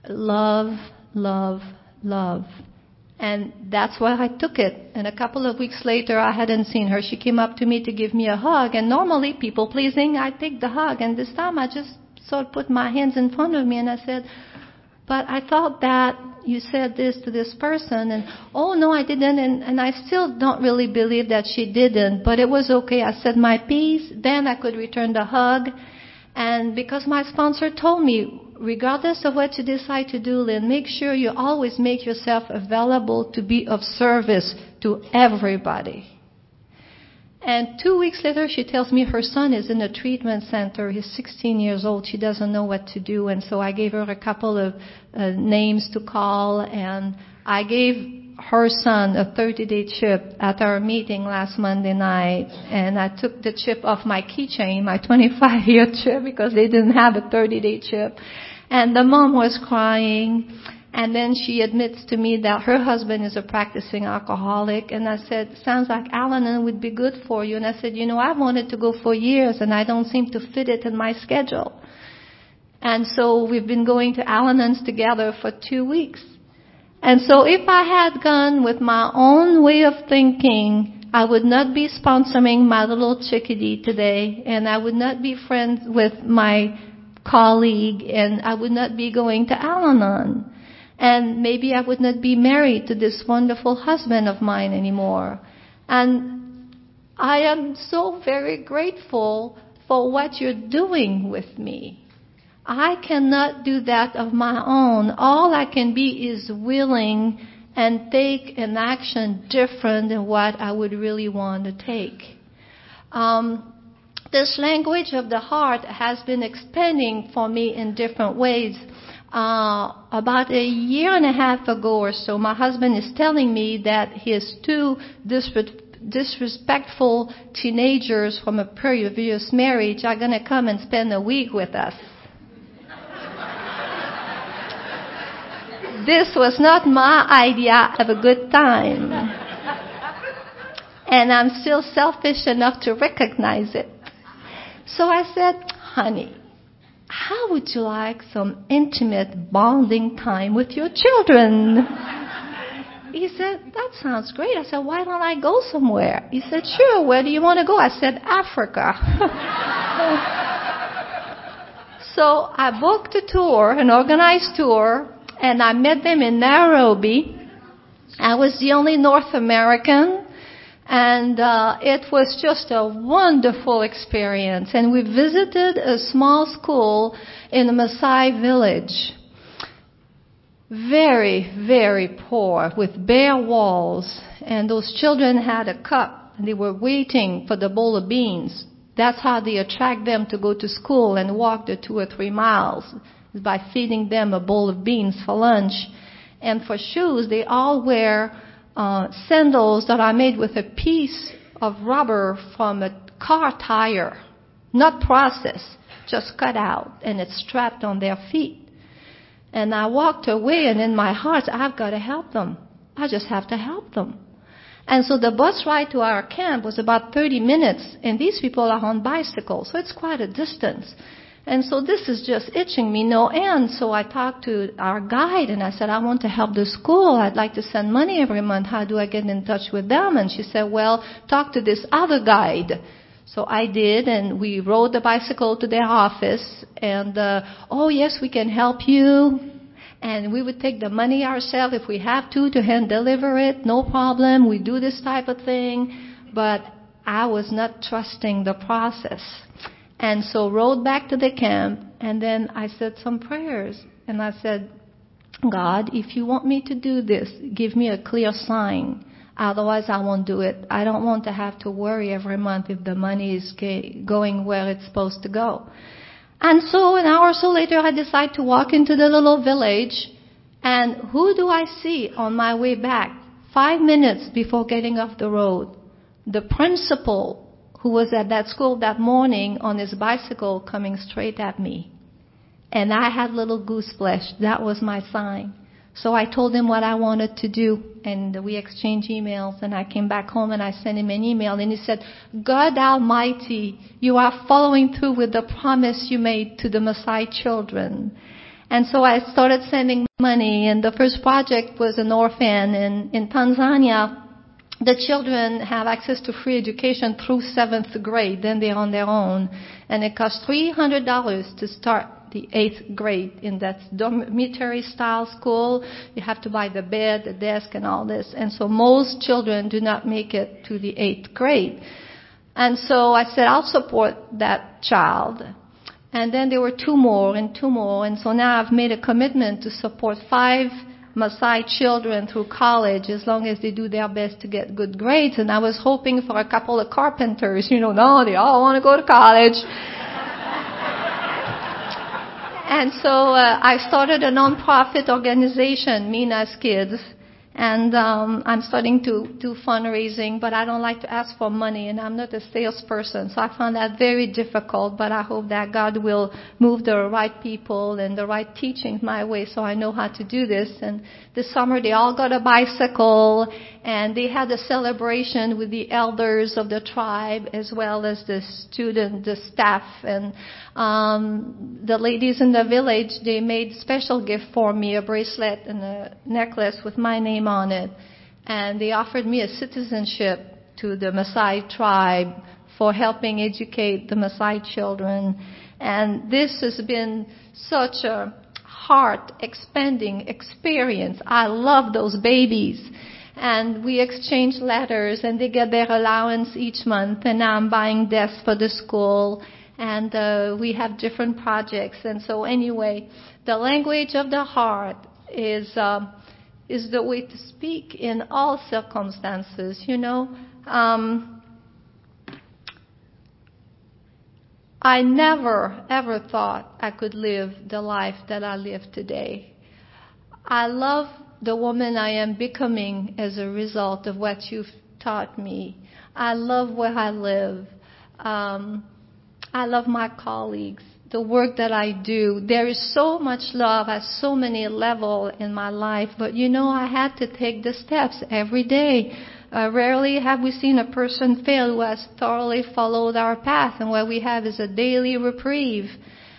S1: Love, love, love. And that's why I took it. And a couple of weeks later, I hadn't seen her. She came up to me to give me a hug. And normally, people pleasing, I take the hug. And this time, I just sort of put my hands in front of me and I said, But I thought that you said this to this person. And oh, no, I didn't. And, and I still don't really believe that she didn't. But it was okay. I said my piece. Then I could return the hug. And because my sponsor told me, regardless of what you decide to do, Line, make sure you always make yourself available to be of service to everybody. And two weeks later, she tells me her son is in a treatment center. He's 16 years old. She doesn't know what to do. And so I gave her a couple of uh, names to call. And I gave her son a 30 day chip at our meeting last Monday night. And I took the chip off my keychain, my 25 year chip, because they didn't have a 30 day chip. And the mom was crying. And then she admits to me that her husband is a practicing alcoholic. And I said, sounds like Al-Anon would be good for you. And I said, you know, I've wanted to go for years and I don't seem to fit it in my schedule. And so we've been going to Al-Anons together for two weeks. And so if I had gone with my own way of thinking, I would not be sponsoring my little chickadee today and I would not be friends with my colleague and I would not be going to Al-Anon. And maybe I would not be married to this wonderful husband of mine anymore. And I am so very grateful for what you're doing with me. I cannot do that of my own. All I can be is willing and take an action different than what I would really want to take. Um, this language of the heart has been expanding for me in different ways. Uh, about a year and a half ago or so, my husband is telling me that his two disrespectful teenagers from a previous marriage are going to come and spend a week with us. this was not my idea of a good time. And I'm still selfish enough to recognize it. So I said, honey, how would you like some intimate bonding time with your children? He said, that sounds great. I said, why don't I go somewhere? He said, sure, where do you want to go? I said, Africa. so I booked a tour, an organized tour, and I met them in Nairobi. I was the only North American and uh, it was just a wonderful experience. And we visited a small school in a Maasai village. Very, very poor, with bare walls. And those children had a cup, and they were waiting for the bowl of beans. That's how they attract them to go to school and walk the two or three miles, is by feeding them a bowl of beans for lunch. And for shoes, they all wear uh, sandals that are made with a piece of rubber from a car tire, not processed, just cut out, and it's strapped on their feet. And I walked away, and in my heart, I've got to help them. I just have to help them. And so the bus ride to our camp was about 30 minutes, and these people are on bicycles, so it's quite a distance. And so this is just itching me no end. So I talked to our guide and I said, I want to help the school. I'd like to send money every month. How do I get in touch with them? And she said, well, talk to this other guide. So I did, and we rode the bicycle to their office. And uh, oh yes, we can help you. And we would take the money ourselves if we have to to hand deliver it. No problem. We do this type of thing. But I was not trusting the process. And so rode back to the camp, and then I said some prayers. And I said, God, if you want me to do this, give me a clear sign. Otherwise, I won't do it. I don't want to have to worry every month if the money is going where it's supposed to go. And so an hour or so later, I decide to walk into the little village, And who do I see on my way back? Five minutes before getting off the road, the principal who was at that school that morning on his bicycle coming straight at me. And I had little goose flesh. That was my sign. So I told him what I wanted to do and we exchanged emails and I came back home and I sent him an email and he said, God Almighty, you are following through with the promise you made to the Maasai children. And so I started sending money and the first project was an orphan in, in Tanzania. The children have access to free education through seventh grade, then they're on their own. And it costs $300 to start the eighth grade in that dormitory style school. You have to buy the bed, the desk, and all this. And so most children do not make it to the eighth grade. And so I said, I'll support that child. And then there were two more and two more. And so now I've made a commitment to support five Maasai children through college as long as they do their best to get good grades. And I was hoping for a couple of carpenters, you know, no, they all want to go to college. And so uh, I started a nonprofit organization, Mina's Kids, and um, I'm starting to do fundraising, but I don't like to ask for money, and I'm not a salesperson, so I found that very difficult. But I hope that God will move the right people and the right teachings my way, so I know how to do this. And this summer, they all got a bicycle, and they had a celebration with the elders of the tribe as well as the student, the staff, and um, the ladies in the village. They made special gift for me, a bracelet and a necklace with my name on it. And they offered me a citizenship to the Maasai tribe for helping educate the Maasai children. And this has been such a heart expanding experience. I love those babies. And we exchange letters and they get their allowance each month and I'm buying desks for the school and uh, we have different projects. And so anyway, the language of the heart is uh, is the way to speak in all circumstances, you know. Um, I never, ever thought I could live the life that I live today. I love the woman I am becoming as a result of what you've taught me. I love where I live. Um, I love my colleagues the work that I do. There is so much love at so many levels in my life, but you know, I had to take the steps every day. Uh, rarely have we seen a person fail who has thoroughly followed our path, and what we have is a daily reprieve.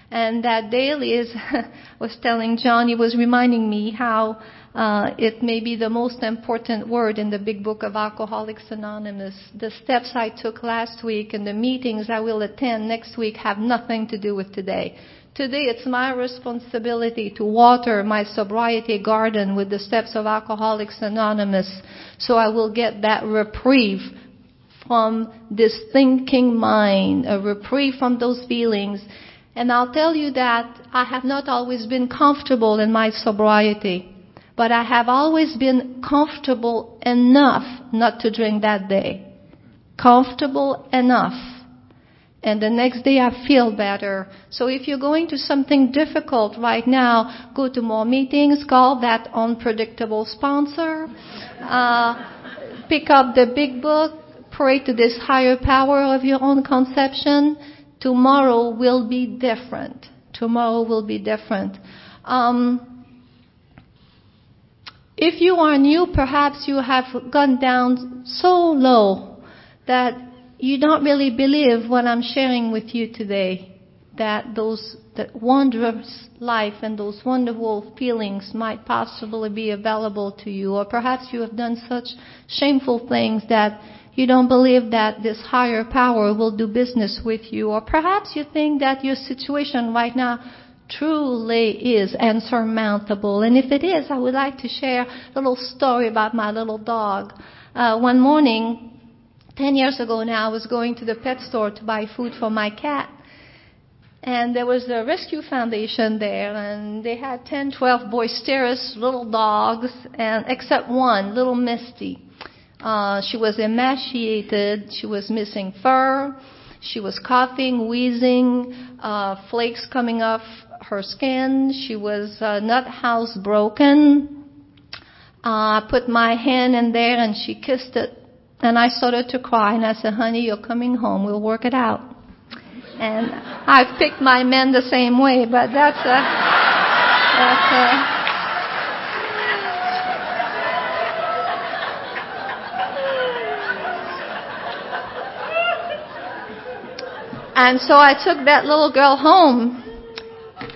S1: And that daily is, was telling John, he was reminding me how uh, it may be the most important word in the big book of Alcoholics Anonymous. The steps I took last week and the meetings I will attend next week have nothing to do with today. Today it's my responsibility to water my sobriety garden with the steps of Alcoholics Anonymous so I will get that reprieve from this thinking mind, a reprieve from those feelings. And I'll tell you that I have not always been comfortable in my sobriety. But I have always been comfortable enough not to drink that day. Comfortable enough. And the next day I feel better. So if you're going to something difficult right now, go to more meetings, call that unpredictable sponsor, uh, pick up the big book, pray to this higher power of your own conception. Tomorrow will be different. Tomorrow will be different. Um, if you are new, perhaps you have gone down so low that you don't really believe what I'm sharing with you today. That those that wondrous life and those wonderful feelings might possibly be available to you, or perhaps you have done such shameful things that you don't believe that this higher power will do business with you, or perhaps you think that your situation right now truly is insurmountable. And if it is, I would like to share a little story about my little dog. Uh, one morning, 10 years ago now, I was going to the pet store to buy food for my cat. And there was the rescue foundation there, and they had 10, 12 boisterous little dogs, and except one, little Misty. Uh, she was emaciated, she was missing fur, she was coughing, wheezing, uh, flakes coming off her skin. She was uh, not housebroken. Uh, I put my hand in there and she kissed it. And I started to cry and I said, honey, you're coming home. We'll work it out. And I've picked my men the same way, but that's a, that's a, And so I took that little girl home.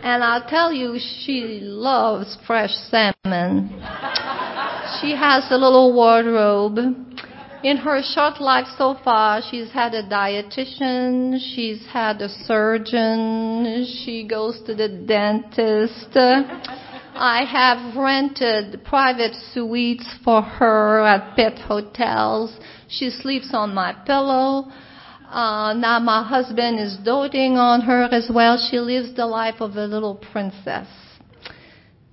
S1: And I'll tell you, she loves fresh salmon. She has a little wardrobe. In her short life so far, she's had a dietitian, she's had a surgeon, she goes to the dentist. I have rented private suites for her at pet hotels. She sleeps on my pillow. Uh, now my husband is doting on her as well. She lives the life of a little princess.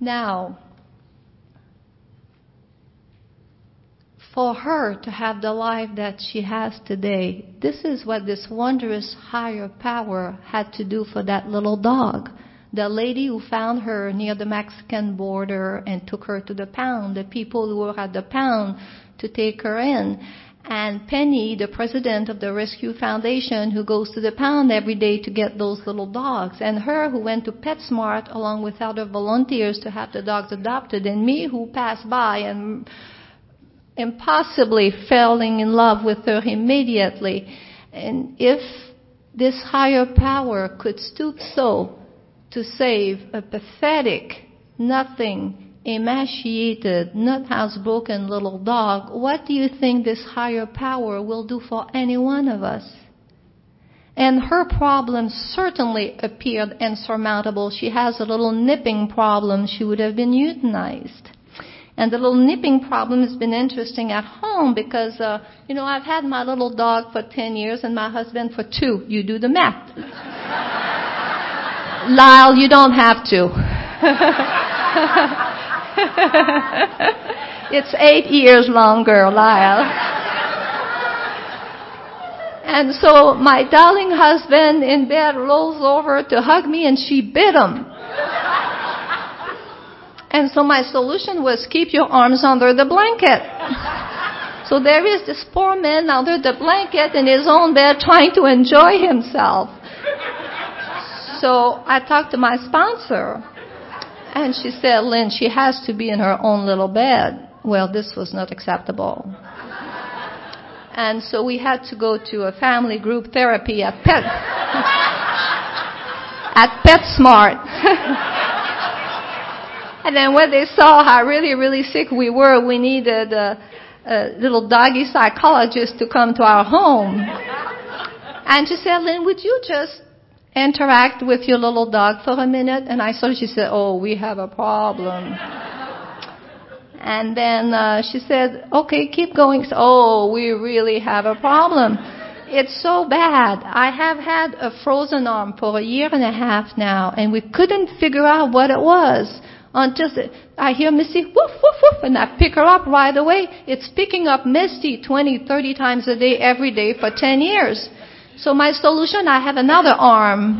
S1: Now, for her to have the life that she has today, this is what this wondrous higher power had to do for that little dog. The lady who found her near the Mexican border and took her to the pound, the people who were at the pound to take her in and Penny, the president of the Rescue Foundation, who goes to the pound every day to get those little dogs, and her who went to PetSmart along with other volunteers to have the dogs adopted, and me who passed by and impossibly falling in love with her immediately. And if this higher power could stoop so to save a pathetic, nothing, emaciated, not housebroken little dog, what do you think this higher power will do for any one of us? And her problem certainly appeared insurmountable. She has a little nipping problem. She would have been euthanized. And the little nipping problem has been interesting at home because, uh, you know, I've had my little dog for 10 years and my husband for two. You do the math. Lyle, you don't have to. it's eight years longer, Lyle. And so my darling husband in bed rolls over to hug me and she bit him. And so my solution was keep your arms under the blanket. So there is this poor man under the blanket in his own bed trying to enjoy himself. So I talked to my sponsor and she said, Line, she has to be in her own little bed. Well, this was not acceptable. And so we had to go to a family group therapy at Pet at PetSmart. and then when they saw how really, really sick we were, we needed a, a little doggy psychologist to come to our home. And she said, Line, would you just interact with your little dog for a minute? And I saw she said, oh, we have a problem. and then uh, she said, okay, keep going. So, oh, we really have a problem. It's so bad. I have had a frozen arm for a year and a half now, and we couldn't figure out what it was until I hear Misty woof, woof, woof, and I pick her up right away. It's picking up Misty 20, 30 times a day, every day for 10 years. So my solution, I have another arm.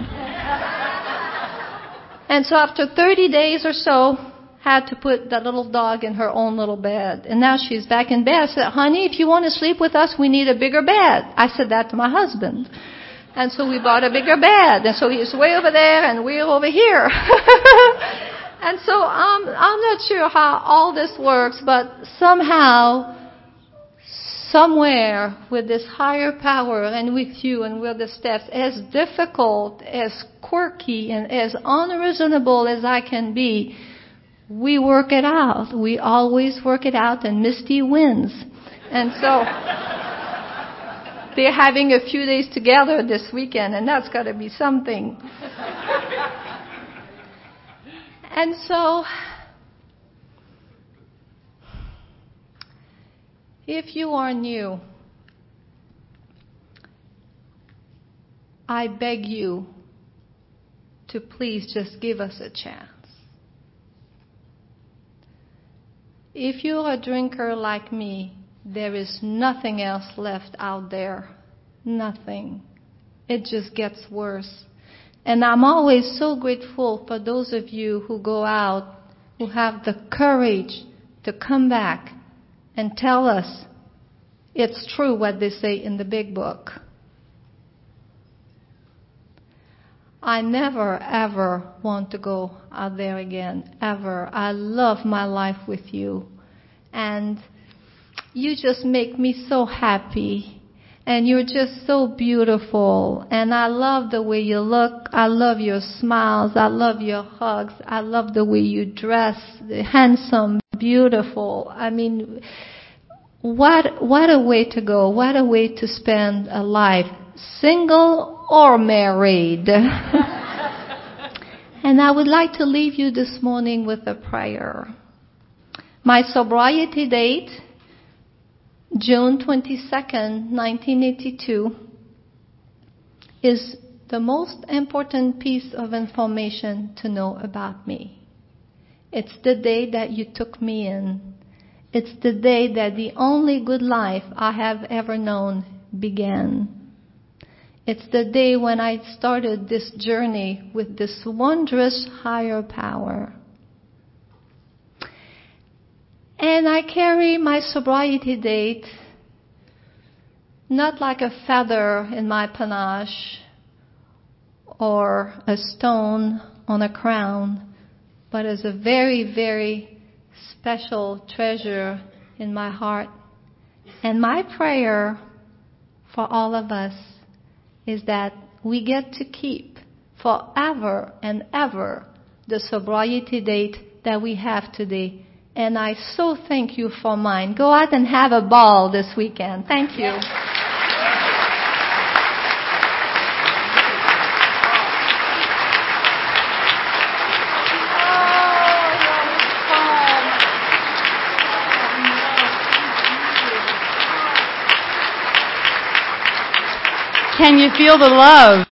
S1: and so after 30 days or so, had to put that little dog in her own little bed. And now she's back in bed. I said, honey, if you want to sleep with us, we need a bigger bed. I said that to my husband. And so we bought a bigger bed. And so he's way over there and we're over here. and so um, I'm not sure how all this works, but somehow somewhere with this higher power and with you and with the steps, as difficult, as quirky, and as unreasonable as I can be, we work it out. We always work it out, and Misty wins. And so, they're having a few days together this weekend, and that's got to be something. and so, If you are new, I beg you to please just give us a chance. If you're a drinker like me, there is nothing else left out there. Nothing. It just gets worse. And I'm always so grateful for those of you who go out, who have the courage to come back and tell us it's true what they say in the big book. I never ever want to go out there again, ever. I love my life with you. And you just make me so happy. And you're just so beautiful. And I love the way you look. I love your smiles. I love your hugs. I love the way you dress. Handsome, beautiful. I mean, what, what a way to go. What a way to spend a life. Single or married. and I would like to leave you this morning with a prayer. My sobriety date June 22, 1982, is the most important piece of information to know about me. It's the day that you took me in. It's the day that the only good life I have ever known began. It's the day when I started this journey with this wondrous higher power. And I carry my sobriety date not like a feather in my panache or a stone on a crown, but as a very, very special treasure in my heart. And my prayer for all of us is that we get to keep forever and ever the sobriety date that we have today and I so thank you for mine. Go out and have a ball this weekend. Thank you.
S2: Can you feel the love?